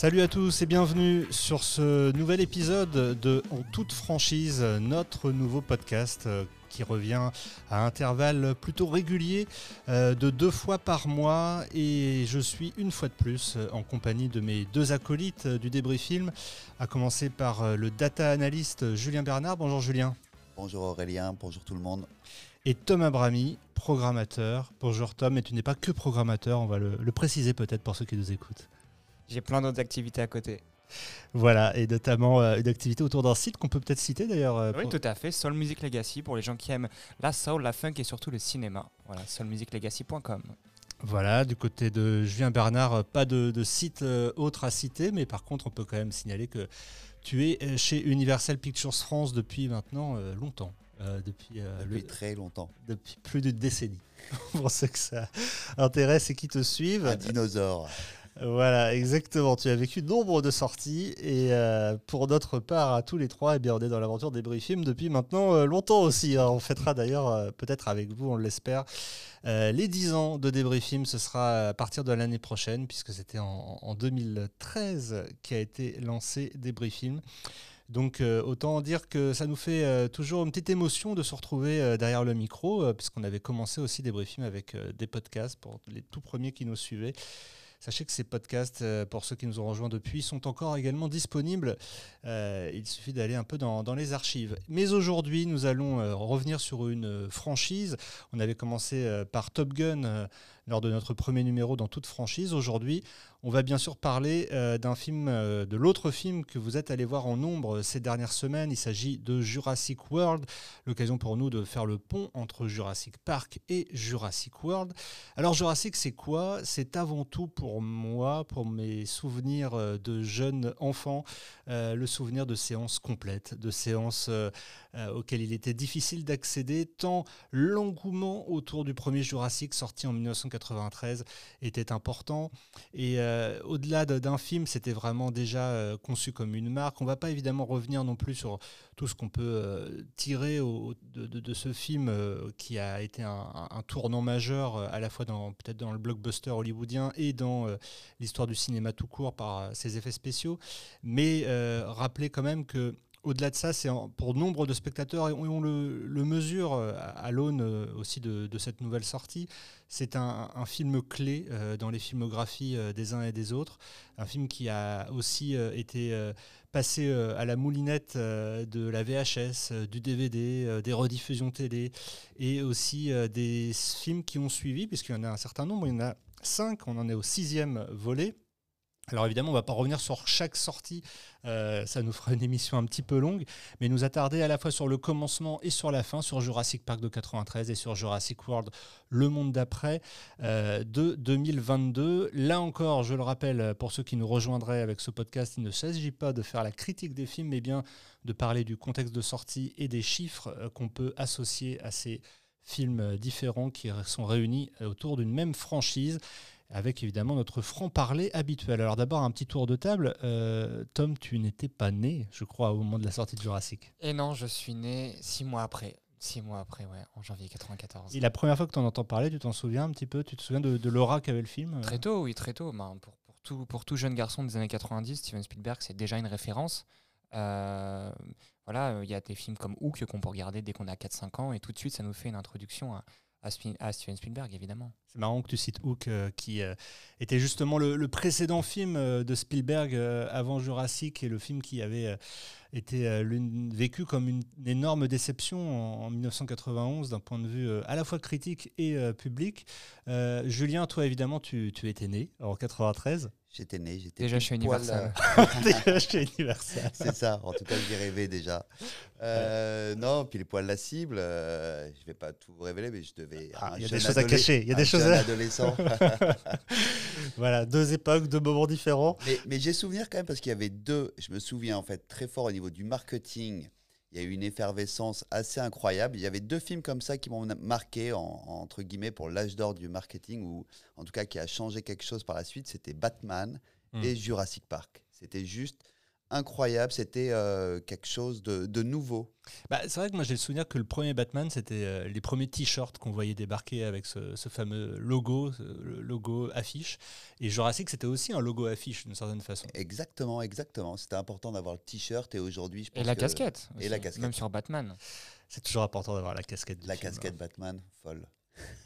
Salut à tous et bienvenue sur ce nouvel épisode de En toute franchise, notre nouveau podcast euh, qui revient à intervalles plutôt réguliers euh, de deux fois par mois et je suis une fois de plus euh, en compagnie de mes deux acolytes du débrief film, à commencer par le data analyst Julien Bernard. Bonjour Julien. Bonjour Aurélien, bonjour tout le monde. Et Tom Abrami, programmateur. Bonjour Tom, et tu n'es pas que programmateur, on va le préciser peut-être pour ceux qui nous écoutent. J'ai plein d'autres activités à côté. Voilà, et notamment euh, une activité autour d'un site qu'on peut peut-être citer d'ailleurs. Euh, oui, tout à fait, Soul Music Legacy pour les gens qui aiment la soul, la funk et surtout le cinéma. Voilà, soulmusiclegacy.com. Voilà, du côté de Julien Bernard, euh, pas de, site autre à citer, mais par contre, on peut quand même signaler que tu es chez Universal Pictures France depuis maintenant longtemps. Depuis, depuis très longtemps. Depuis plus d'une décennie. pour ceux que ça intéresse et qui te suivent. Un dinosaure. Voilà, exactement. Tu as vécu nombre de sorties et euh, pour notre part, à tous les trois, eh bien, on est dans l'aventure des Film depuis maintenant euh, longtemps aussi. Hein. On fêtera d'ailleurs, euh, peut-être avec vous, on l'espère, les 10 ans de Film. Ce sera à partir de l'année prochaine, puisque c'était en, 2013 qu'a été lancé Film. Donc autant dire que ça nous fait toujours une petite émotion de se retrouver derrière le micro, puisqu'on avait commencé aussi des Film avec des podcasts pour les tout premiers qui nous suivaient. Sachez que ces podcasts, euh, pour ceux qui nous ont rejoints depuis, sont encore également disponibles. Euh, il suffit d'aller un peu dans, les archives. Mais aujourd'hui, nous allons euh, revenir sur une franchise. On avait commencé par Top Gun lors de notre premier numéro dans toute franchise. Aujourd'hui, on va bien sûr parler euh, d'un film, euh, de l'autre film que vous êtes allé voir en nombre ces dernières semaines. Il s'agit de Jurassic World, l'occasion pour nous de faire le pont entre Jurassic Park et Jurassic World. Alors Jurassic, c'est quoi? C'est avant tout pour moi, pour mes souvenirs euh, de jeune enfant, le souvenir de séances complètes, de séances auxquelles il était difficile d'accéder, tant l'engouement autour du premier Jurassic sorti en 1993 était important. Euh, au-delà d'un film, c'était vraiment déjà euh, conçu comme une marque. On ne va pas évidemment revenir non plus sur tout ce qu'on peut euh, tirer de, ce film qui a été un, tournant majeur à la fois dans peut-être dans le blockbuster hollywoodien et dans l'histoire du cinéma tout court par ses effets spéciaux. Mais rappeler quand même que au-delà de ça, c'est pour nombre de spectateurs, et on, le, mesure euh, à l'aune euh, aussi de, cette nouvelle sortie, c'est un, film clé euh, dans les filmographies des uns et des autres. Un film qui a aussi été passé à la moulinette de la VHS, du DVD, des rediffusions télé, et aussi des films qui ont suivi, puisqu'il y en a un certain nombre, il y en a cinq, on en est au sixième volet. Alors évidemment, on ne va pas revenir sur chaque sortie, euh, ça nous fera une émission un petit peu longue, mais nous attarder à la fois sur le commencement et sur la fin, sur Jurassic Park de 93 et sur Jurassic World, le monde d'après euh, de 2022. Là encore, je le rappelle, pour ceux qui nous rejoindraient avec ce podcast, il ne s'agit pas de faire la critique des films, mais bien de parler du contexte de sortie et des chiffres euh, qu'on peut associer à ces films différents qui sont réunis autour d'une même franchise avec évidemment notre franc-parler habituel. Alors d'abord, un petit tour de table. Euh, Tom, tu n'étais pas né, je crois, au moment de la sortie de Jurassic. Et non, je suis né six mois après. Six mois après, ouais, en janvier 94. Et la première fois que tu en entends parler, tu t'en souviens un petit peu? Tu te souviens de, l'aura qu'avait le film Très tôt, oui, très tôt. Ben, pour, pour, tout, pour tout jeune garçon des années 90, Steven Spielberg, c'est déjà une référence. Euh, voilà, il y a des films comme Hook qu'on peut regarder dès qu'on a 4-5 ans, et tout de suite, ça nous fait une introduction à, à, Steven Spielberg, évidemment. C'est marrant que tu cites Hook, euh, qui euh, était justement le, précédent film euh, de Spielberg avant Jurassic, et le film qui avait été vécu comme une, énorme déception en, 1991 d'un point de vue à la fois critique et public. Julien, toi évidemment, tu, tu étais né en 93. J'étais né, j'étais déjà chez Universal. déjà chez Universal. C'est ça, en tout cas, j'y rêvais déjà. Euh, non, puis les poils la cible, euh, je vais pas tout révéler, mais je devais. Ah, il y a des choses à cacher. Il y a des choses à. adolescent. voilà, deux époques, deux moments différents. Mais, mais j'ai souvenir quand même parce qu'il y avait deux. Je me souviens en fait très fort au niveau du marketing il y a eu une effervescence assez incroyable. Il y avait deux films comme ça qui m'ont marqué, entre guillemets, pour l'âge d'or du marketing, ou en tout cas qui a changé quelque chose par la suite. C'était Batman hmm. et Jurassic Park. C'était juste incroyable. C'était euh, quelque chose de, nouveau. Bah, c'est vrai que moi j'ai le souvenir que le premier Batman, c'était euh, les premiers t-shirts qu'on voyait débarquer avec ce, fameux logo, le logo affiche. Et Jurassic, c'était aussi un logo affiche d'une certaine façon. Exactement, exactement. C'était important d'avoir le t-shirt et aujourd'hui, je pense Et la casquette. Et la casquette. Même sur Batman. C'est toujours important d'avoir la casquette. la casquette hein. Batman, folle.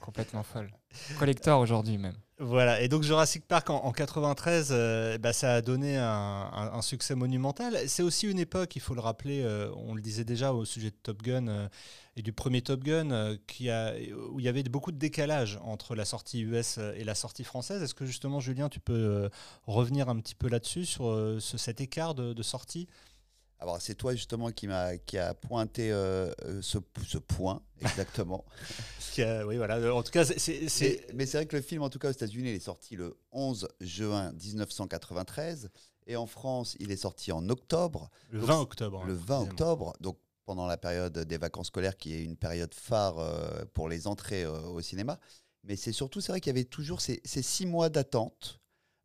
Complètement folle. Collector aujourd'hui même. Voilà, et donc Jurassic Park en, 93, euh, bah, ça a donné un, succès monumental. C'est aussi une époque, il faut le rappeler, euh, on le disait déjà au sujet de Top Gun euh, et du premier Top Gun, où il y avait beaucoup de décalage entre la sortie US et la sortie française. Est-ce que justement, Julien, tu peux revenir un petit peu là-dessus, sur cet écart de sortie? Alors c'est toi justement qui m'a qui a pointé euh, euh, ce, ce, point exactement. oui voilà. En tout cas c'est. Mais, c'est vrai que le film en tout cas aux États-Unis il est sorti le 11 juin 1993 et en France il est sorti en octobre. Le 20 octobre. Le 20 octobre donc pendant la période des vacances scolaires qui est une période phare euh, pour les entrées au cinéma. Mais c'est surtout c'est vrai qu'il y avait toujours ces, ces six mois d'attente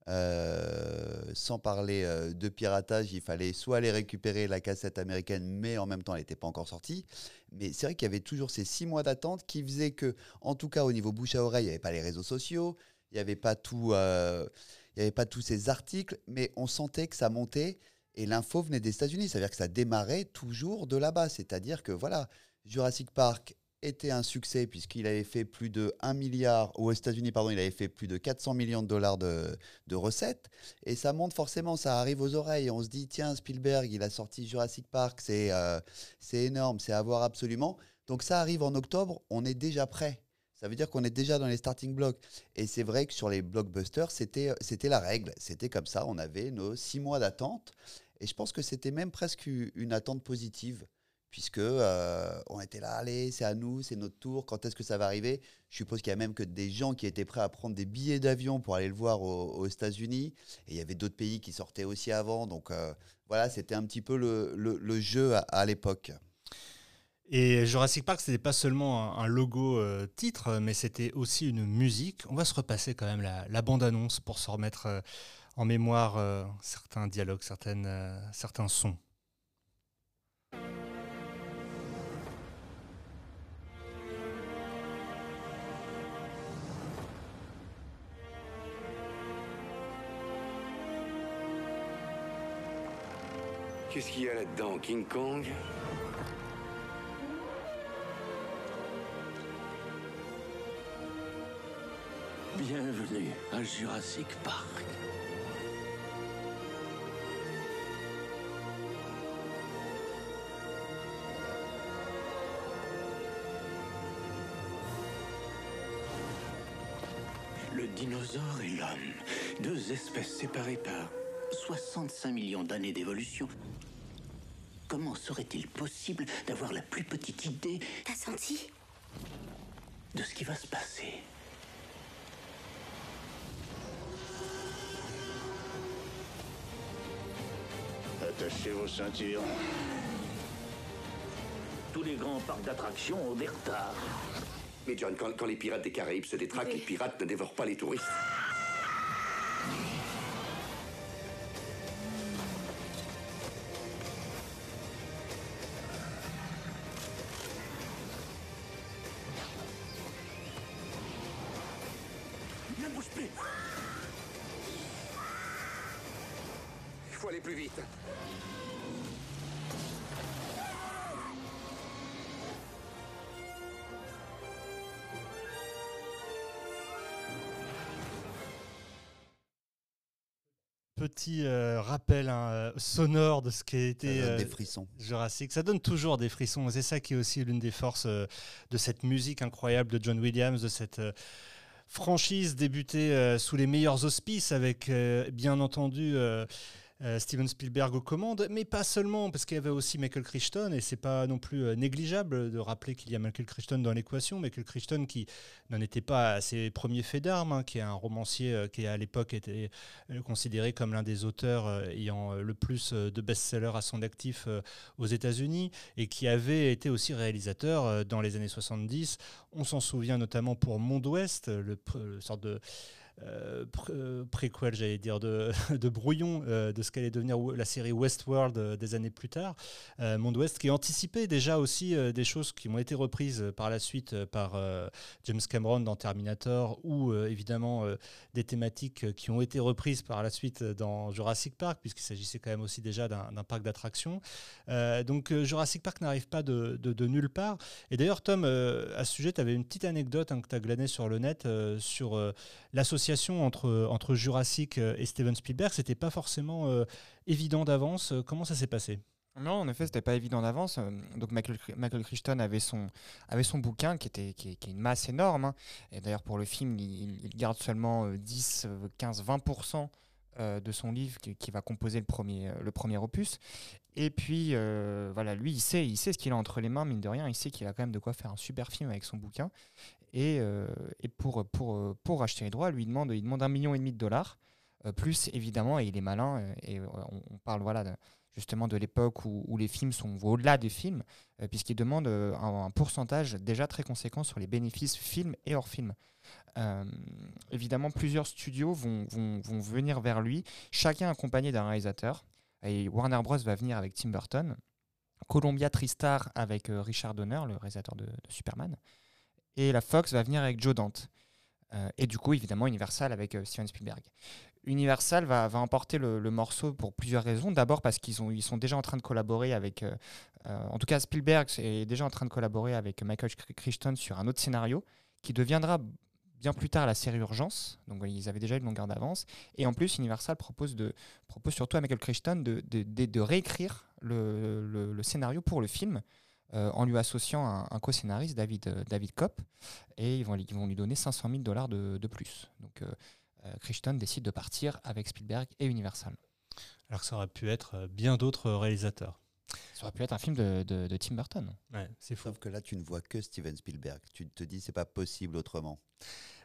euh, sans parler euh, de piratage, il fallait soit aller récupérer la cassette américaine, mais en même temps, elle n'était pas encore sortie. Mais c'est vrai qu'il y avait toujours ces six mois d'attente qui faisaient que, en tout cas, au niveau bouche à oreille, il n'y avait pas les réseaux sociaux, il n'y avait pas tout, euh, il avait pas tous ces articles, mais on sentait que ça montait. Et l'info venait des États-Unis, c'est-à-dire que ça démarrait toujours de là-bas. C'est-à-dire que voilà, Jurassic Park était un succès puisqu'il avait fait plus de 1 milliard, aux États-Unis, pardon, il avait fait plus de 400 millions de dollars de, recettes. Et ça monte forcément, ça arrive aux oreilles. On se dit, tiens, Spielberg, il a sorti Jurassic Park, c'est euh, c'est énorme, c'est à voir absolument. Donc ça arrive en octobre, on est déjà prêt. Ça veut dire qu'on est déjà dans les starting blocks. Et c'est vrai que sur les blockbusters, c'était la règle. C'était comme ça, on avait nos six mois d'attente. Et je pense que c'était même presque une attente positive puisque euh, on était là, allez, c'est à nous, c'est notre tour, quand est-ce que ça va arriver? Je suppose qu'il y a même que des gens qui étaient prêts à prendre des billets d'avion pour aller le voir aux, États-Unis, et il y avait d'autres pays qui sortaient aussi avant, donc euh, voilà, c'était un petit peu le, jeu à, l'époque. Et Jurassic Park, c'était pas seulement un, logo euh, titre, mais c'était aussi une musique. On va se repasser quand même la, bande-annonce pour se remettre en mémoire certains dialogues, certaines, certains sons. Qu'est-ce qu'il y a là-dedans King Kong Bienvenue à Jurassic Park. Le dinosaure et l'homme, deux espèces séparées par 65 millions d'années d'évolution. Comment serait-il possible d'avoir la plus petite idée T'as senti De ce qui va se passer. Attachez vos ceintures. Tous les grands parcs d'attractions ont des retards. Mais John, quand, quand les pirates des Caraïbes se détraquent, les pirates ne dévorent pas les touristes. Plus vite. Petit euh, rappel hein, euh, sonore de ce qui a été euh, des frissons. Jurassic. Ça donne toujours des frissons. C'est ça qui est aussi l'une des forces de cette musique incroyable de John Williams, de cette franchise débutée sous les meilleurs auspices avec bien entendu euh, Steven Spielberg aux commandes, mais pas seulement, parce qu'il y avait aussi Michael Crichton, et c'est pas non plus euh, négligeable de rappeler qu'il y a Michael Crichton dans l'équation. Michael Crichton qui n'en était pas à ses premiers faits d'armes, hein, qui est un romancier euh, qui à l'époque était considéré comme l'un des auteurs ayant le plus de best-sellers à son actif aux États-Unis, et qui avait été aussi réalisateur dans les années 70. On s'en souvient notamment pour Monde Ouest, le, le sorte de préquel, j'allais dire, de, brouillon euh, de ce qu'allait devenir la série Westworld euh, des années plus tard. Euh, Monde Ouest qui anticipait déjà aussi euh, des choses qui ont été reprises euh, par la suite euh, par euh, James Cameron dans Terminator ou euh, évidemment euh, des thématiques euh, qui ont été reprises par la suite euh, dans Jurassic Park, puisqu'il s'agissait quand même aussi déjà d'un parc d'attractions. Euh, donc euh, Jurassic Park n'arrive pas de, nulle part. Et d'ailleurs, Tom, euh, à ce sujet, tu avais une petite anecdote hein, que tu as glanée sur le net euh, sur euh, entre, Jurassic euh, et Steven Spielberg. C'était pas forcément euh, évident d'avance. Comment ça s'est passé? Non, en effet, c'était pas évident d'avance. Euh, Donc Michael, Michael Crichton avait son, avait son bouquin qui, était, qui, est, une masse énorme. hein. Et d'ailleurs, pour le film, il, garde seulement euh, 10, euh, 15, 20% euh, de son livre qui, va composer le premier, le premier opus. Et puis, voilà, lui, il sait, il sait ce qu'il a entre les mains, mine de rien. Il sait qu'il a quand même de quoi faire un super film avec son bouquin. Et, euh, et pour, pour, euh, pour acheter les droits, lui, il demande, il demande un million et demi de dollars. Euh, plus, évidemment, et il est malin. et on, parle, voilà, justement de l'époque où, les films sont au-delà des films, euh, puisqu'il demande euh, un, pourcentage déjà très conséquent sur les bénéfices films et hors film. Euh, évidemment, plusieurs studios vont, vont- vont venir vers lui, chacun accompagné d'un réalisateur. Et Warner Bros. va venir avec Tim Burton, Columbia Tristar avec Richard Donner, le réalisateur de Superman, et la Fox va venir avec Joe Dante. Euh, et du coup, évidemment, Universal avec euh, Steven Spielberg. Universal va, va emporter le, morceau pour plusieurs raisons. D'abord parce qu'ils ils sont déjà en train de collaborer avec, euh, en tout cas Spielberg est déjà en train de collaborer avec Michael Cr- Crichton sur un autre scénario qui deviendra bien plus tard la série Urgence. Donc ils avaient déjà une longueur d'avance. Et en plus, Universal propose, de, propose surtout à Michael Crichton de, de, de- réécrire le- le scénario pour le film. Euh, en lui associant un, un co-scénariste, David, euh, David Kopp, et ils vont, lui- ils vont lui donner 500 000 dollars de, de plus. Donc, euh, Crichton décide de partir avec Spielberg et Universal. Alors que ça aurait pu être bien d'autres réalisateurs. Ça aurait pu être un film de, de- de Tim Burton. Ouais, c'est fou. Sauf que là, tu ne vois que Steven Spielberg. Tu te dis, c'est pas possible autrement.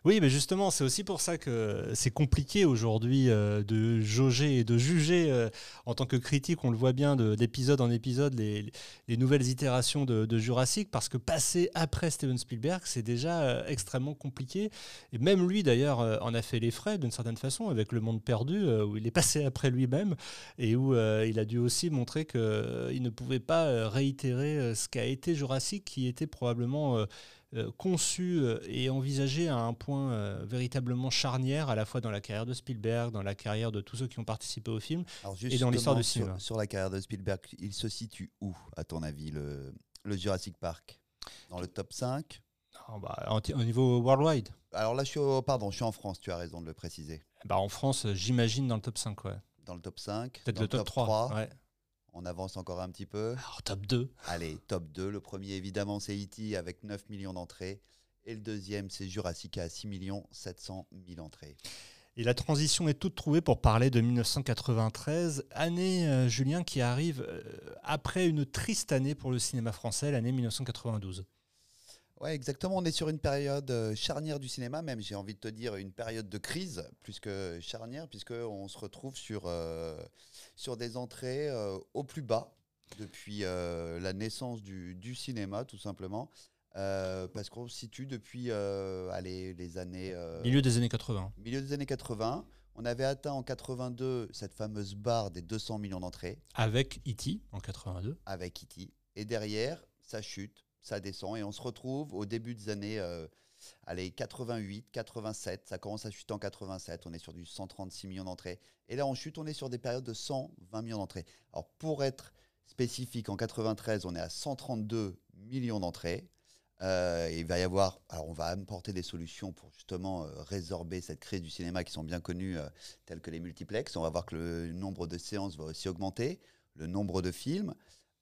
Oui, mais justement, c'est aussi pour ça que c'est compliqué aujourd'hui euh, de jauger et de juger euh, en tant que critique, on le voit bien de- d'épisode en épisode, les, les nouvelles itérations de, Jurassic, parce que passer après Steven Spielberg, c'est déjà euh, extrêmement compliqué. Et même lui, d'ailleurs, en a fait les frais d'une certaine façon avec Le Monde Perdu, où il est passé après lui-même et où il a dû aussi montrer qu'il ne pouvait pas réitérer ce qu'a été Jurassic, qui était probablement... euh, conçu euh, et envisagé à un point euh, véritablement charnière, à la fois dans la carrière de Spielberg, dans la carrière de tous ceux qui ont participé au film. Et dans l'histoire du cinéma. Sur, sur la carrière de Spielberg, il se situe où, à ton avis, le, le Jurassic Park? Dans le top 5 Ah, bah, en- au niveau worldwide, Alors là, je suis, au- pardon, je suis en France, tu as raison de le préciser. bah, en France, j'imagine dans le top 5. Ouais. Dans le top 5, Peut-être le top, 3. ouais. On avance encore un petit peu. Alors, top 2. Allez, top 2. Le premier, évidemment, c'est E.T. avec 9 millions d'entrées. Et le deuxième, c'est Jurassic à 6 700 000 entrées. Et la transition est toute trouvée pour parler de 1993, année, euh, Julien, qui arrive euh, après une triste année pour le cinéma français, l'année 1992. Ouais, exactement. On est sur une période euh, charnière du cinéma, même j'ai envie de te dire une période de crise plus que charnière, puisqu'on se retrouve sur, euh, sur des entrées euh, au plus bas depuis euh, la naissance du, du cinéma, tout simplement. Parce qu'on se situe depuis allez, les années. Milieu des années 80. milieu des années 80. On avait atteint en 82 cette fameuse barre des 200 millions d'entrées Avec E.T. en 82. avec E.T. Et derrière, ça chute, ça descend et on se retrouve au début des années euh, allez, 88, 87. Ça commence à chuter en 87. On est sur du 136 millions d'entrées. Et là, on chute, on est sur des périodes de 120 millions d'entrées. Alors, pour être spécifique, en 93, on est à 132 millions d'entrées. Euh, il va y avoir, alors on va apporter des solutions pour justement euh, résorber cette crise du cinéma qui sont bien connues, euh, telles que les multiplex. On va voir que le nombre de séances va aussi augmenter, le nombre de films,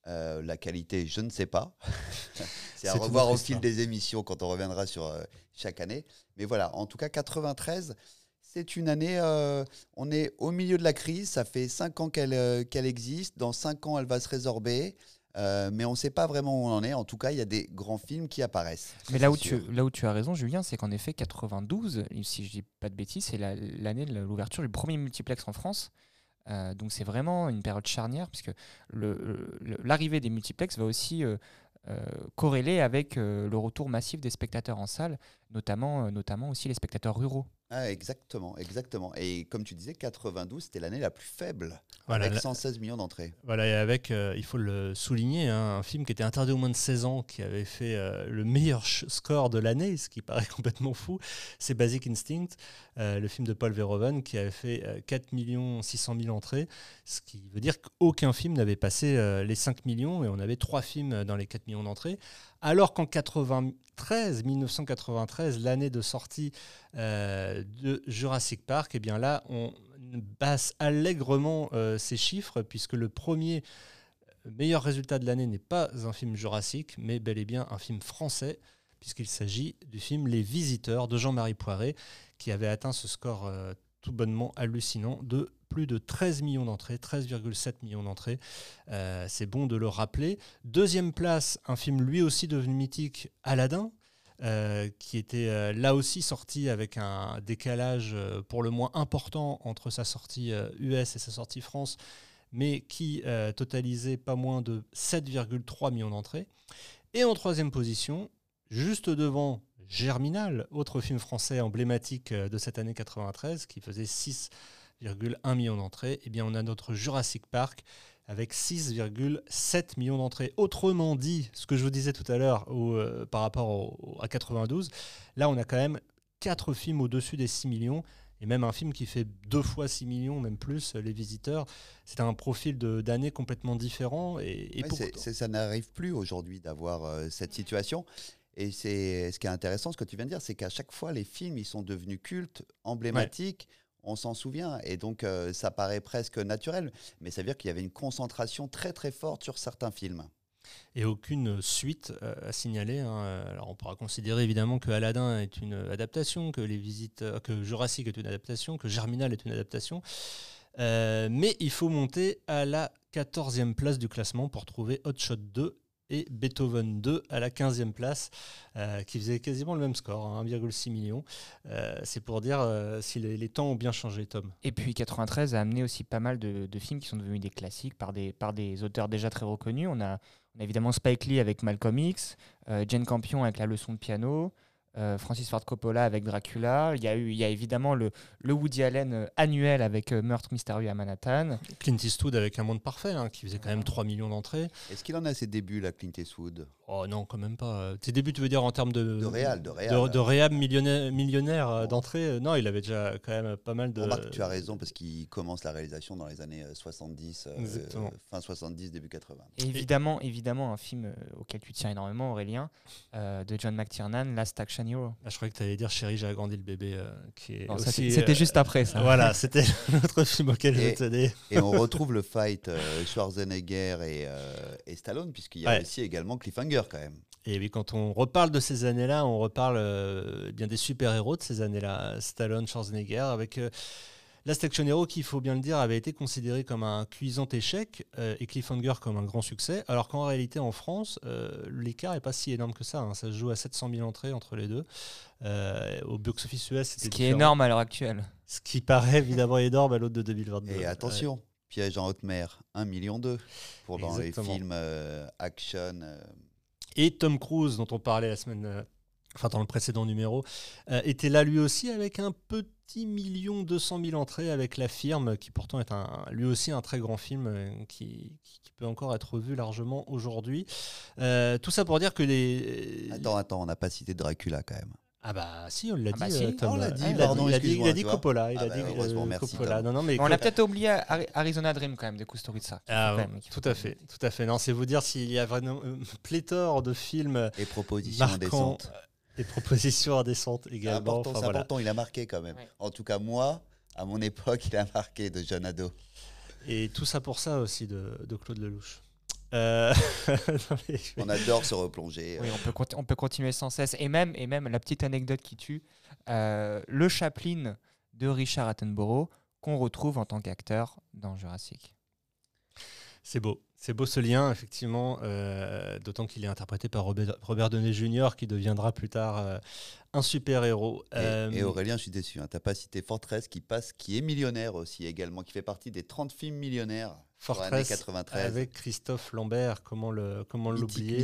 euh, la qualité, je ne sais pas. C'est à revoir au fil histoire. des émissions quand on reviendra sur euh, chaque année. Mais voilà, en tout cas, 93, c'est une année, euh, on est au milieu de la crise, ça fait 5 ans qu'elle existe, dans 5 ans, elle va se résorber. Mais on ne sait pas vraiment où on en est. En tout cas, il y a des grands films qui apparaissent. Mais là où, tu, là où tu as raison, Julien, c'est qu'en effet, 92, si je dis pas de bêtises, c'est la- l'année de l'ouverture du premier multiplex en France. Euh, donc c'est vraiment une période charnière, puisque l'arrivée des multiplex va aussi euh, euh, corréler avec euh, le retour massif des spectateurs en salle, notamment aussi les spectateurs ruraux. Ah, exactement, exactement. Et comme tu disais, 92, c'était l'année la plus faible, Voilà, avec la- 116 millions d'entrées. Voilà, et avec, euh, il faut le souligner, hein, un film qui était interdit aux moins de 16 ans, qui avait fait euh, le meilleur score de l'année, ce qui paraît complètement fou, c'est Basic Instinct, euh, le film de Paul Verhoeven, qui avait fait euh, 4 600 000 entrées, ce qui veut dire qu'aucun film n'avait passé les 5 millions, et on avait trois films dans les 4 millions d'entrées, alors qu'en 93, 1993, l'année de sortie euh, de Jurassic Park, là, on basse allègrement euh, ces chiffres, puisque le premier meilleur résultat de l'année n'est pas un film Jurassic, mais bel et bien un film français, puisqu'il s'agit du film Les Visiteurs de Jean-Marie Poiré, qui avait atteint ce score euh, tout bonnement hallucinant de plus de 13 millions d'entrées, 13,7 millions d'entrées. Euh, C'est bon de le rappeler. Deuxième place, un film lui aussi devenu mythique, Aladdin. euh, qui était euh, là aussi sorti avec un décalage pour le moins important entre sa sortie US et sa sortie France, mais qui totalisait pas moins de 7,3 millions d'entrées. Et en troisième position, juste devant Germinal, autre film français emblématique euh, de cette année 93, qui faisait 6,1 millions d'entrées, eh bien on a notre Jurassic Park avec 6,7 millions d'entrées. Autrement dit, ce que je vous disais tout à l'heure euh, par rapport au- à 92, là on a quand même 4 films au-dessus des 6 millions, et même un film qui fait deux fois 6 millions, même plus, euh, Les Visiteurs. C'est un profil d'année complètement différent. Et, et Ouais, pour- c'est- c'est- ça n'arrive plus aujourd'hui d'avoir euh, cette situation. Et c'est ce qui est intéressant, ce que tu viens de dire, c'est qu'à chaque fois, les films, ils sont devenus cultes, emblématiques. On s'en souvient. Et donc, euh, ça paraît presque naturel. Mais ça veut dire qu'il y avait une concentration très, très forte sur certains films. et aucune suite euh, à signaler. hein. Alors on pourra considérer évidemment que Aladdin est une adaptation, que les visites, euh, que Jurassic est une adaptation, que Germinal est une adaptation. Euh, mais il faut monter à la 14e place du classement pour trouver Hot Shot 2 et Beethoven 2 à la 15e place, euh, qui faisait quasiment le même score, hein, 1,6 million. Euh, C'est pour dire euh, si les, temps ont bien changé, Tom. Et puis 93 a amené aussi pas mal de, films qui sont devenus des classiques par des, par des auteurs déjà très reconnus. On a, on a évidemment Spike Lee avec Malcolm X, Jane Campion avec La leçon de piano, euh, Francis Ford Coppola avec Dracula. Il y a, eu, il y a évidemment le, le Woody Allen euh, annuel avec euh, Meurtre mystérieux à Manhattan. Clint Eastwood avec Un monde parfait, hein, qui faisait quand même 3 millions d'entrées. Est-ce qu'il en a ses débuts, là, Clint Eastwood? Oh non, quand même pas. Tes débuts, tu veux dire en termes de. De réal, de réal. De, de réhab millionnaire, millionnaire Bon. d'entrée Non, il avait déjà quand même pas mal de. Remarque, tu as raison, parce qu'il commence la réalisation dans les années euh, 70, euh, fin 70, début 80. Et évidemment, évidemment, un film auquel tu tiens énormément, Aurélien, euh, de John McTiernan, Last Action Hero. Ah, je croyais que tu allais dire Chérie, j'ai agrandi le bébé. euh, qui est C'était euh, juste après ça. Voilà, c'était l'autre film auquel je Et- tenais. Et on retrouve le fight euh, Schwarzenegger et, euh, et Stallone, puisqu'il y a Ouais. aussi également Cliffhanger quand même. Et oui, quand on reparle de ces années-là, on reparle bien des super-héros de ces années-là. Stallone, Schwarzenegger, avec euh, Last Action Hero, qui, il faut bien le dire, avait été considéré comme un cuisant échec euh, et Cliffhanger comme un grand succès, alors qu'en réalité, en France, euh, l'écart n'est pas si énorme que ça. hein. Ça se joue à 700 000 entrées entre les deux. Euh, au box-office US, c'était Ce qui est énorme à l'heure actuelle. Ce qui paraît évidemment énorme à l'autre de 2022. Et attention, Piège en haute mer, 1 million 2 pour dans Exactement. les films euh, action. euh, Et Tom Cruise, dont on parlait la semaine, enfin dans le précédent numéro, euh, était là lui aussi avec un petit million deux cent mille entrées avec La Firme, qui pourtant est un, lui aussi un très grand film euh, qui, qui- qui peut encore être vu largement aujourd'hui. Euh, tout ça pour dire que les... Attends, attends, on n'a pas cité Dracula quand même. Ah bah si, on l'a Ah bah dit. si. Tom. On l'a dit, il pardon, il a dit, il a dit. Coppola. Il Ah a bah, dit heureusement, euh, merci, Coppola. Non, non, mais On a peut-être oublié Ari- Arizona Dream quand même de Kusturica. Ah, tout à fait, tout à fait. Non, c'est vous dire s'il y a vraiment pléthore de films Et propositions marquants. Et propositions indécentes C'est également. important, Enfin, c'est voilà. important, il a marqué quand même. Ouais. En tout cas, moi, à mon époque, il a marqué de jeune ado. Et tout ça pour ça aussi de, de Claude Lelouch. Euh, non, mais- On adore se replonger. Oui, on peut, conti- on peut continuer sans cesse. Et même, et même la petite anecdote qui tue, euh, le Chaplin de Richard Attenborough qu'on retrouve en tant qu'acteur dans Jurassic. C'est beau. C'est beau ce lien, effectivement, euh, d'autant qu'il est interprété par Robert, Robert Downey Jr., qui deviendra plus tard euh, un super-héros. Et, Euh, et Aurélien, je suis déçu. Hein, T'as pas cité Fortress qui passe, qui est millionnaire aussi également, qui fait partie des 30 films millionnaires. Fortress 93. avec Christophe Lambert, comment le comment l'oublier?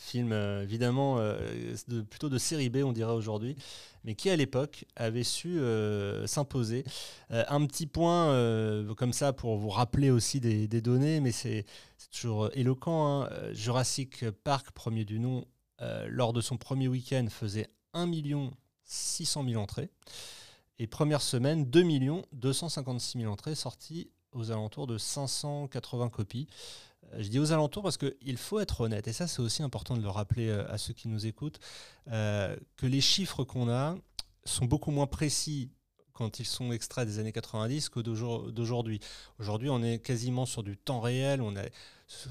Film évidemment de- plutôt de série B on dirait aujourd'hui, mais qui à l'époque avait su s'imposer. Un petit point comme ça pour vous rappeler aussi des, des données, mais c'est toujours euh, éloquent. hein. Euh, Jurassic Park, premier du nom, euh, lors de son premier week-end faisait 1 million 600 000 entrées. Et première semaine, 2 millions 256 000 entrées sorties aux alentours de 580 copies. Je dis aux alentours parce qu'il faut être honnête, et ça c'est aussi important de le rappeler à ceux qui nous écoutent, que les chiffres qu'on a sont beaucoup moins précis quand ils sont extraits des années 90 que d'aujour- d'aujourd'hui. Aujourd'hui, on est quasiment sur du temps réel, on est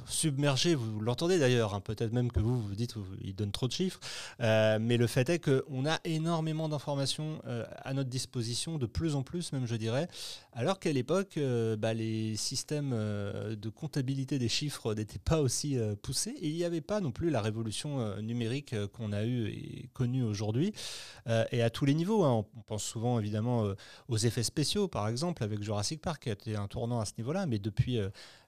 submergé, vous l'entendez d'ailleurs, hein, peut-être même que vous vous dites qu'il donne trop de chiffres, euh, mais le fait est qu'on a énormément d'informations euh, à notre disposition, de plus en plus même je dirais, alors qu'à l'époque, euh, bah, les systèmes de comptabilité des chiffres n'étaient pas aussi poussés et il n'y avait pas non plus la révolution numérique qu'on a eue et connue aujourd'hui, et à tous les niveaux. hein. On, pense souvent évidemment aux effets spéciaux, par exemple, avec Jurassic Park, qui a été un tournant à ce niveau-là, mais depuis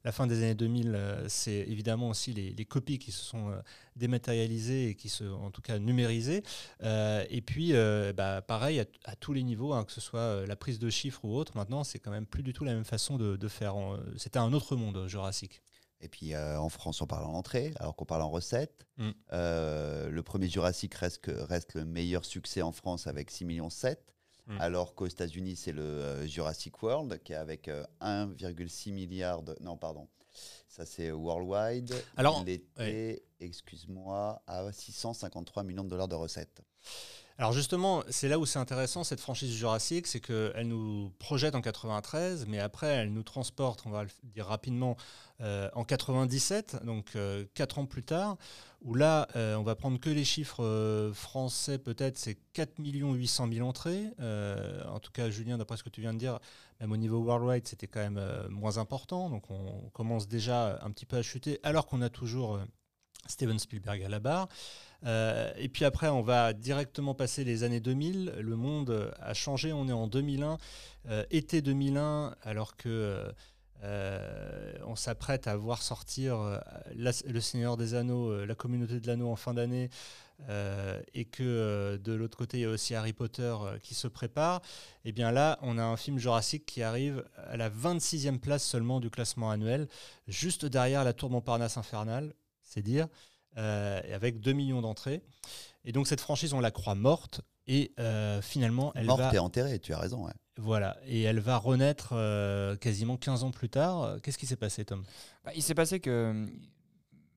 la fin des années 2000, euh, c'est évidemment aussi les, les copies qui se sont euh, dématérialisées et qui se, en tout cas, numérisées. Euh, et puis, bah, pareil, à, à tous les niveaux, hein, que ce soit la prise de chiffres ou autre, maintenant, c'est quand même plus du tout la même façon de, de faire. C'était un autre monde, Jurassic. Et puis euh, en France, on parle en entrée, alors qu'on parle en recette. Mm. Euh, le premier Jurassic reste, le meilleur succès en France avec 6 millions 7. Mm. Alors qu'aux États-Unis, c'est le euh, Jurassic World qui est avec euh, 1,6 milliard de. Non, pardon. Ça, c'est worldwide. Alors, Il était, excuse-moi, à 653 millions de dollars de recettes. Alors justement, c'est là où c'est intéressant cette franchise Jurassic, c'est qu'elle nous projette en 93, mais après elle nous transporte, on va le dire rapidement, euh, en 97, donc euh, quatre ans plus tard, où là euh, on va prendre que les chiffres euh, français peut-être, c'est 4 800 000 entrées. En tout cas Julien, d'après ce que tu viens de dire, même au niveau worldwide c'était quand même moins important, donc on commence déjà un petit peu à chuter, alors qu'on a toujours... Steven Spielberg à la barre. Euh, et puis après, on va directement passer les années 2000. Le monde a changé. On est en 2001, euh, été 2001, alors que euh, on s'apprête à voir sortir euh, Le Seigneur des Anneaux, La Communauté de l'Anneau en fin d'année, et que de l'autre côté, il y a aussi Harry Potter qui se prépare. Et bien là, on a un film Jurassic qui arrive à la 26e place seulement du classement annuel, juste derrière La Tour Montparnasse Infernale, c'est dire avec 2 millions d'entrées. Et donc cette franchise, on la croit morte. Et euh, finalement, elle Morte va, et enterrée, tu as raison. ouais. voilà, et elle va renaître euh, quasiment 15 ans plus tard. Qu'est-ce qui s'est passé, Tom? Bah, il s'est passé que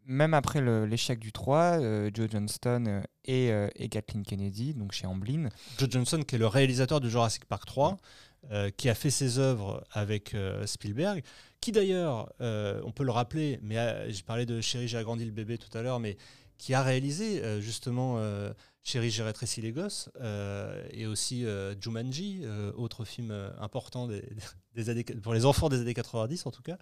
même après l'échec du 3, euh, Joe Johnston euh, et, euh, et Kathleen Kennedy, donc chez Amblin, Joe Johnson, qui est le réalisateur de Jurassic Park 3, euh, qui a fait ses œuvres avec euh, Spielberg, qui d'ailleurs, euh, on peut le rappeler, mais euh, j'ai parlé de Chérie, j'ai agrandi le bébé tout à l'heure, mais qui a réalisé euh, justement Chérie, j'ai rétréci les gosses, et aussi Jumanji, autre film important pour les enfants des années 90 en tout cas,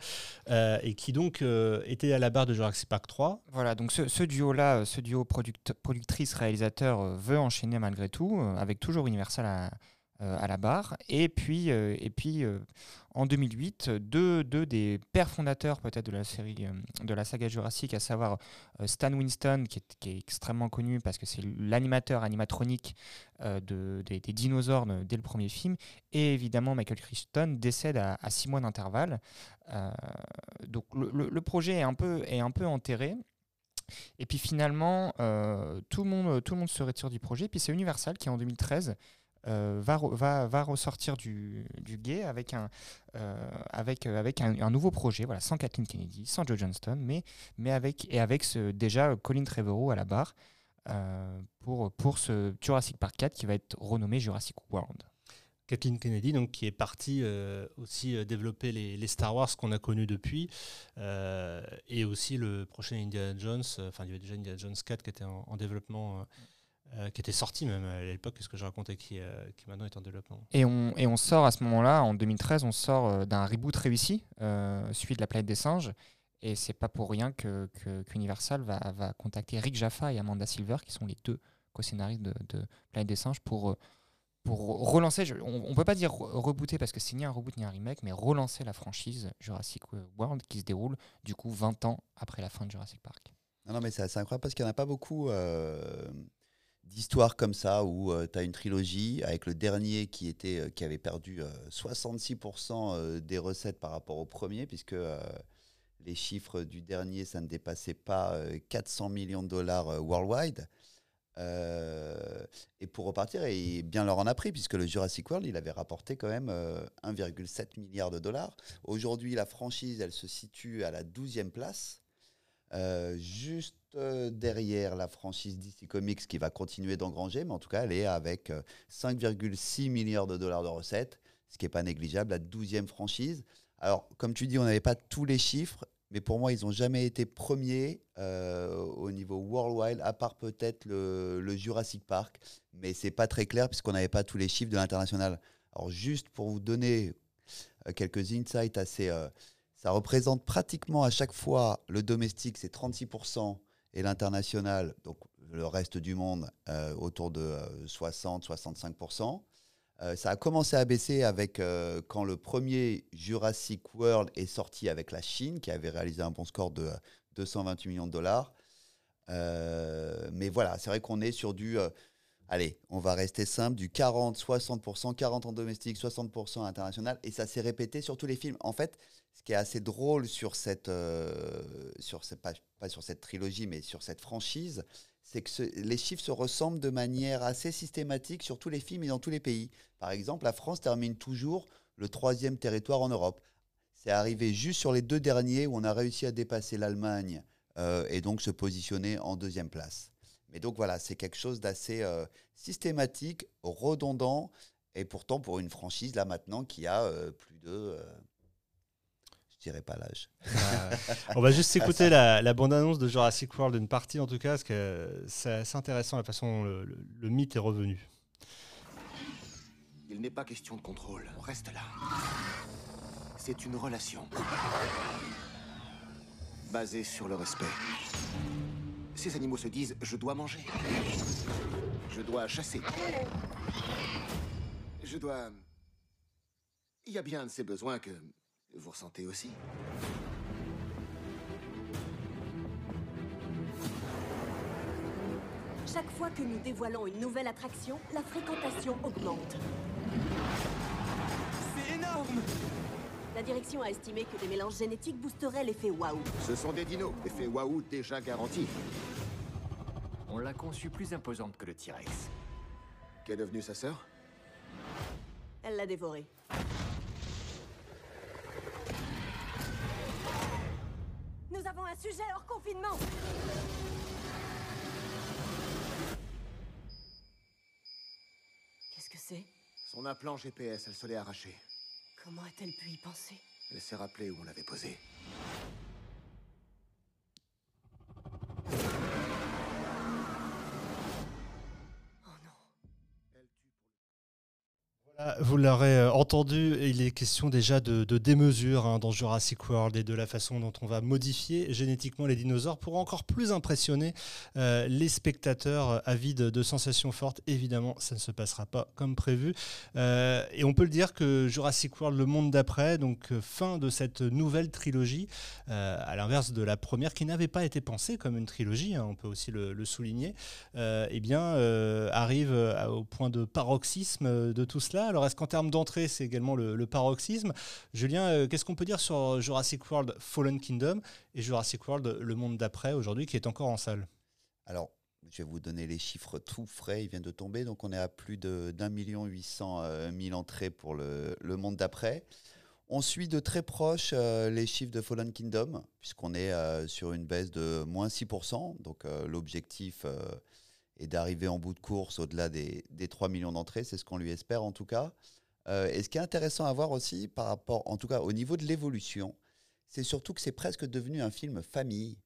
et qui donc était à la barre de Jurassic Park 3. Voilà, donc ce, duo-là, ce duo product- productrice-réalisateur veut enchaîner malgré tout, avec toujours Universal à, à la barre. Et puis, euh, et puis euh, en 2008, euh, deux, deux des pères fondateurs peut-être de la série, euh, de la saga Jurassic, à savoir euh, Stan Winston, qui est, qui est extrêmement connu parce que c'est l'animateur animatronique euh, de, des, des dinosaures euh, dès le premier film, et évidemment Michael Crichton décède à, six mois d'intervalle. Euh, donc le, projet est un peu, est un peu enterré. Et puis finalement, euh, tout, le monde, tout le monde se retire du projet. Puis c'est Universal qui, en 2013, euh, va, re- va, va ressortir du, du guet avec un, euh, avec, euh, avec un, nouveau projet, voilà, sans Kathleen Kennedy, sans Joe Johnston, mais, mais avec, et avec déjà Colin Trevorrow à la barre pour, pour ce Jurassic Park 4 qui va être renommé Jurassic World. Kathleen Kennedy, donc, qui est partie aussi développer les, Star Wars qu'on a connus depuis, et aussi le prochain Indiana Jones, enfin il y avait déjà Indiana Jones 4 qui était en développement, euh, qui était sorti même à l'époque, ce que je racontais, qui, euh, qui maintenant est en développement. Et on, et on sort à ce moment-là, en 2013, on sort euh, d'un reboot réussi, euh, celui de la planète des singes. Et c'est pas pour rien que, que- qu'Universal va, va contacter Rick Jaffa et Amanda Silver, qui sont les deux co-scénaristes de, de Planète des singes, pour, pour relancer, je- on, on peut pas dire re- rebooter parce que c'est ni un reboot ni un remake, mais relancer la franchise Jurassic World qui se déroule du coup 20 ans après la fin de Jurassic Park. Non, non, mais c'est incroyable parce qu'il n'y en a pas beaucoup euh, d'histoires comme ça où tu as une trilogie avec le dernier qui, était, euh, qui avait perdu euh, 66% euh, des recettes par rapport au premier, puisque euh, les chiffres du dernier, ça ne dépassait pas euh, 400 millions de dollars euh, worldwide. Euh, et pour repartir, et bien leur en a pris, puisque le Jurassic World, il avait rapporté quand même euh, 1,7 milliard de dollars. Aujourd'hui, la franchise, elle se situe à la 12e place. Euh, juste euh, derrière la franchise DC Comics qui va continuer d'engranger, mais en tout cas, elle est avec euh, 5,6 milliards de dollars de recettes, ce qui n'est pas négligeable, la 12e franchise. Alors, comme tu dis, on n'avait pas tous les chiffres, mais pour moi, ils n'ont jamais été premiers euh, au niveau worldwide, à part peut-être le, Jurassic Park, mais c'est pas très clair puisqu'on n'avait pas tous les chiffres de l'international. Alors, juste pour vous donner euh, quelques insights assez. euh, ça représente pratiquement à chaque fois le domestique, c'est 36%, et l'international, donc le reste du monde, euh, autour de 60-65%. Euh, ça a commencé à baisser avec euh, quand le premier Jurassic World est sorti avec la Chine, qui avait réalisé un bon score de euh, 228 millions de dollars. Euh, mais voilà, c'est vrai qu'on est sur du. Allez, on va rester simple, du 40-60%, 40 en domestique, 60% international, et ça s'est répété sur tous les films. En fait, ce qui est assez drôle sur cette, euh, sur pas, sur cette trilogie, mais sur cette franchise, c'est que les chiffres se ressemblent de manière assez systématique sur tous les films et dans tous les pays. Par exemple, la France termine toujours le troisième territoire en Europe. C'est arrivé juste sur les deux derniers où on a réussi à dépasser l'Allemagne euh, et donc se positionner en deuxième place. Mais donc voilà, c'est quelque chose d'assez euh, systématique, redondant, et pourtant pour une franchise là maintenant qui a euh, plus de, euh, je dirais pas l'âge. Euh, on va juste écouter la, la bande-annonce de Jurassic World, une partie en tout cas, parce que c'est assez intéressant la façon dont le, le- le mythe est revenu. Il n'est pas question de contrôle. On reste là. C'est une relation. Basée sur le respect. Ces animaux se disent je dois manger. Je dois chasser. Je dois. Il y a bien de ces besoins que vous ressentez aussi. Chaque fois que nous dévoilons une nouvelle attraction, la fréquentation augmente. C'est énorme La direction a estimé que des mélanges génétiques boosteraient l'effet waouh. Ce sont des dinos. Effet waouh déjà garanti. On l'a conçue plus imposante que le T-Rex. Qu'est devenue sa sœur? Elle l'a dévoré. Nous avons un sujet hors confinement Qu'est-ce que c'est? Son implant GPS, elle se l'est arraché. Comment a-t-elle pu y penser? Elle s'est rappelée où on l'avait posé. Vous l'aurez euh, entendu, il est question déjà de, démesure hein, dans Jurassic World et de la façon dont on va modifier génétiquement les dinosaures pour encore plus impressionner euh, les spectateurs euh, avides de sensations fortes. Évidemment, ça ne se passera pas comme prévu. Et on peut le dire que Jurassic World, le monde d'après, donc fin de cette nouvelle trilogie, à l'inverse de la première qui n'avait pas été pensée comme une trilogie, hein, on peut aussi le, souligner, eh bien, arrive au point de paroxysme de tout cela. Alors, est-ce qu'en termes d'entrée, c'est également le, paroxysme? Julien, euh, qu'est-ce qu'on peut dire sur Jurassic World Fallen Kingdom et Jurassic World Le Monde d'après, aujourd'hui, qui est encore en salle? Alors, je vais vous donner les chiffres tout frais, ils viennent de tomber, donc on est à plus d'un million huit cent euh, mille entrées pour le, monde d'après. On suit de très proche euh, les chiffres de Fallen Kingdom, puisqu'on est sur une baisse de moins 6%, donc l'objectif est d'arriver en bout de course au-delà des, des 3 millions d'entrées, c'est ce qu'on lui espère en tout cas. Euh, et ce qui est intéressant à voir aussi par rapport, en tout cas au niveau de l'évolution, c'est surtout que c'est presque devenu un film famille.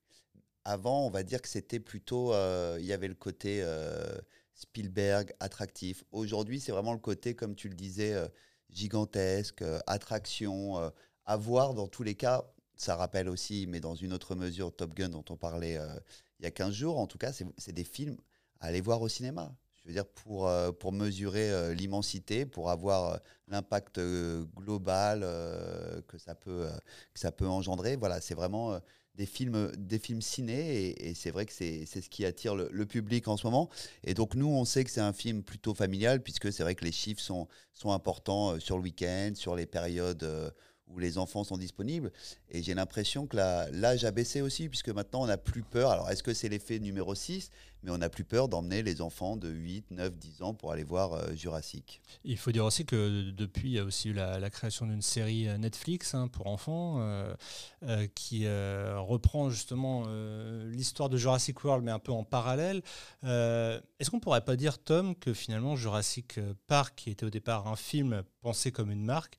Avant, on va dire que c'était plutôt, euh, il y avait le côté euh, Spielberg attractif. Aujourd'hui, c'est vraiment le côté, comme tu le disais, gigantesque, attraction, à voir dans tous les cas. Ça rappelle aussi, mais dans une autre mesure, Top Gun dont on parlait il y a 15 jours. En tout cas, c'est des films aller voir au cinéma. je veux dire, pour, euh, pour mesurer euh, l'immensité, pour avoir euh, l'impact global que, ça peut, que ça peut engendrer. Voilà, c'est vraiment des films, des films ciné et, c'est vrai que c'est ce qui attire le, le public en ce moment. Et donc, nous, on sait que c'est un film plutôt familial puisque c'est vrai que les chiffres sont, sont importants sur le week-end, sur les périodes. Où les enfants sont disponibles. Et j'ai l'impression que l'âge a baissé aussi, puisque maintenant on n'a plus peur. Alors est-ce que c'est l'effet numéro 6 Mais on n'a plus peur d'emmener les enfants de 8, 9, 10 ans pour aller voir euh, Jurassic. Il faut dire aussi que depuis, il y a aussi eu la, création d'une série euh, Netflix hein, pour enfants euh, euh, qui reprend justement l'histoire de Jurassic World, mais un peu en parallèle. Est-ce qu'on pourrait pas dire, Tom, que finalement Jurassic Park, qui était au départ un film pensé comme une marque,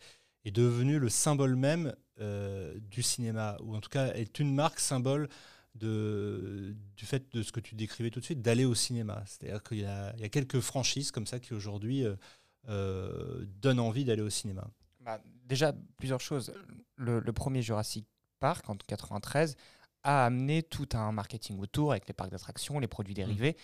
est devenu le symbole même euh, du cinéma, ou en tout cas est une marque symbole de, du fait de ce que tu décrivais tout de suite, d'aller au cinéma. C'est-à-dire qu'il y, y a quelques franchises comme ça qui aujourd'hui euh, euh, donnent envie d'aller au cinéma. Bah, déjà, plusieurs choses. Le, le premier Jurassic Park, en 93, a amené tout un marketing autour avec les parcs d'attractions, les produits dérivés.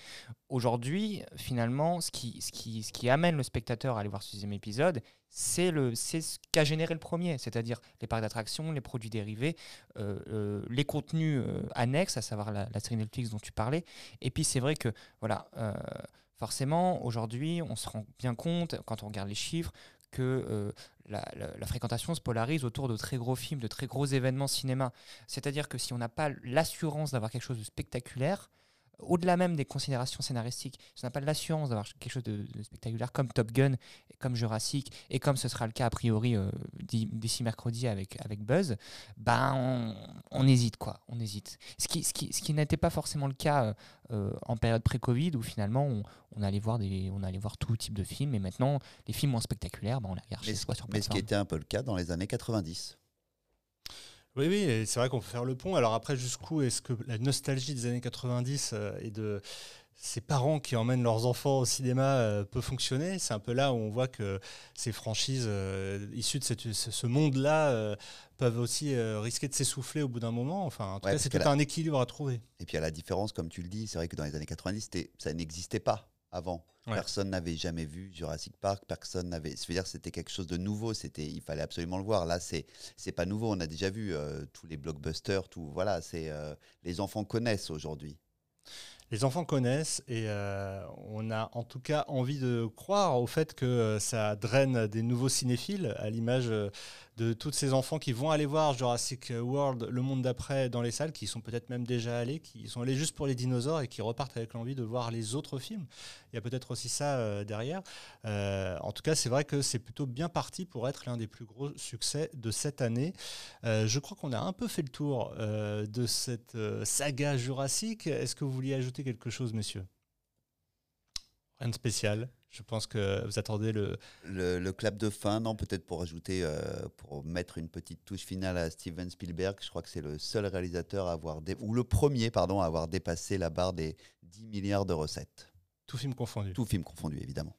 Aujourd'hui, finalement, ce qui, ce, qui, ce qui amène le spectateur à aller voir ce deuxième épisode, c'est ce qu'a généré le premier, c'est-à-dire les parcs d'attractions, les produits dérivés, euh, euh, les contenus euh, annexes, à savoir la, la série Netflix dont tu parlais. Et puis c'est vrai que, voilà, forcément, aujourd'hui, on se rend bien compte, quand on regarde les chiffres, que la, fréquentation se polarise autour de très gros films, de très gros événements cinéma. C'est-à-dire que si on n'a pas l'assurance d'avoir quelque chose de spectaculaire, au-delà même des considérations scénaristiques, si on n'a pas l'assurance d'avoir quelque chose de, de spectaculaire comme Top Gun, et comme Jurassic, et comme ce sera le cas a priori euh, d'i- d'ici mercredi avec, avec Buzz, ben on, on hésite quoi, on hésite. Ce qui, ce qui, ce qui n'était pas forcément le cas euh, euh, en période pré-Covid où finalement on, on allait voir des, on allait voir tout type de films, et maintenant les films moins spectaculaires, ben, on les regarde Mais, chez soi sur mais ce qui était un peu le cas dans les années 90. Oui, oui, c'est vrai qu'on peut faire le pont. Alors après, jusqu'où est-ce que la nostalgie des années 90 euh, et de ces parents qui emmènent leurs enfants au cinéma euh, peut fonctionner? C'est un peu là où on voit que ces franchises euh, issues de cette- ce, monde-là peuvent aussi risquer de s'essouffler au bout d'un moment. Enfin, en tout Ouais, cas, c'est tout la- un équilibre à trouver. Et puis à la différence, comme tu le dis, c'est vrai que dans les années 90, c'était- ça n'existait pas avant. Ouais. Personne n'avait jamais vu Jurassic Park, personne n'avait. Je veux dire, c'était quelque chose de nouveau. C'était, il fallait absolument le voir. Là, c'est, c'est pas nouveau. On a déjà vu euh, tous les blockbusters, tout. Voilà, c'est euh, les enfants connaissent aujourd'hui. Les enfants connaissent et euh, on a en tout cas envie de croire au fait que ça draine des nouveaux cinéphiles, à l'image de tous ces enfants qui vont aller voir Jurassic World, le monde d'après, dans les salles, qui sont peut-être même déjà allés, qui sont allés juste pour les dinosaures et qui repartent avec l'envie de voir les autres films. Il y a peut-être aussi ça euh, derrière. Euh, en tout cas, c'est vrai que c'est plutôt bien parti pour être l'un des plus gros succès de cette année. Euh, je crois qu'on a un peu fait le tour de cette saga Jurassic. Est-ce que vous vouliez ajouter quelque chose, messieurs? Rien de spécial. Je pense que vous attendez le. Le, le clap de fin, non, peut-être pour ajouter, euh, pour mettre une petite touche finale à Steven Spielberg. Je crois que c'est le seul réalisateur à avoir, dé- ou le premier, pardon, à avoir dépassé la barre des 10 milliards de recettes. Tout film confondu. Tout film confondu, évidemment.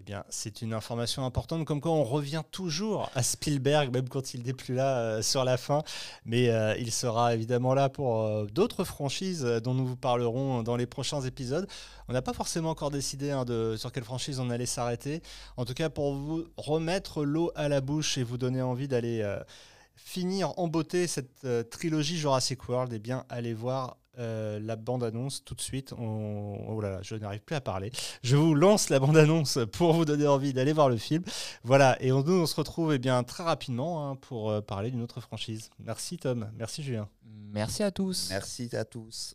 Eh bien, c'est une information importante, comme quoi on revient toujours à Spielberg, même quand il n'est plus là euh, sur la fin. Mais euh, il sera évidemment là pour euh, d'autres franchises dont nous vous parlerons dans les prochains épisodes. On n'a pas forcément encore décidé hein, sur quelle franchise on allait s'arrêter. En tout cas, pour vous remettre l'eau à la bouche et vous donner envie d'aller finir en beauté cette trilogie Jurassic World, eh bien, allez voir euh, la bande-annonce tout de suite. On... Oh là là, je n'arrive plus à parler. Je vous lance la bande-annonce pour vous donner envie d'aller voir le film. Voilà, et on, nous, on se retrouve eh bien, très rapidement hein, pour euh, parler d'une autre franchise. Merci Tom, merci Julien. Merci à tous. Merci à tous.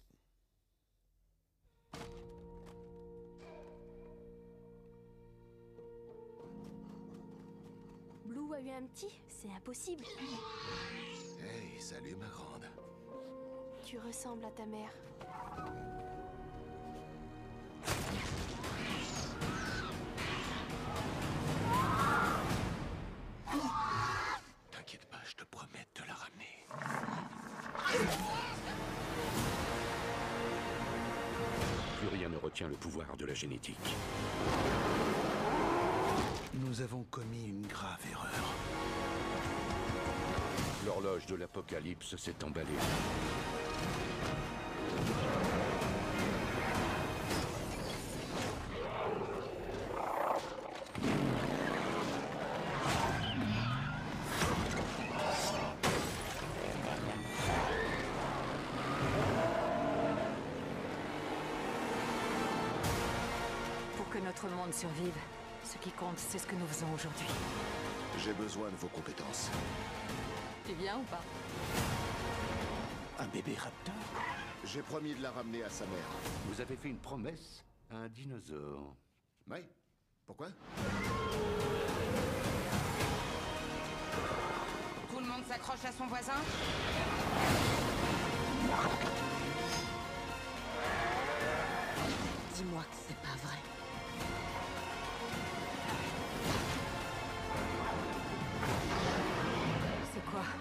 Blue a eu un petit C'est impossible. Hey, salut ma grande. Tu ressembles à ta mère. T'inquiète pas, je te promets de te la ramener. Plus rien ne retient le pouvoir de la génétique. Nous avons commis une grave erreur. L'horloge de l'apocalypse s'est emballée. Notre monde survive. Ce qui compte, c'est ce que nous faisons aujourd'hui. J'ai besoin de vos compétences. Tu viens ou pas? Un bébé raptor? J'ai promis de la ramener à sa mère. Vous avez fait une promesse à un dinosaure. Oui Pourquoi? Tout le monde s'accroche à son voisin? Dis-moi que c'est pas vrai.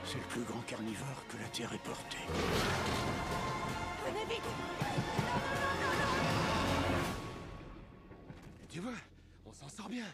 C'est le plus grand carnivore que la Terre ait porté. Venez vite Tu vois, on s'en sort bien.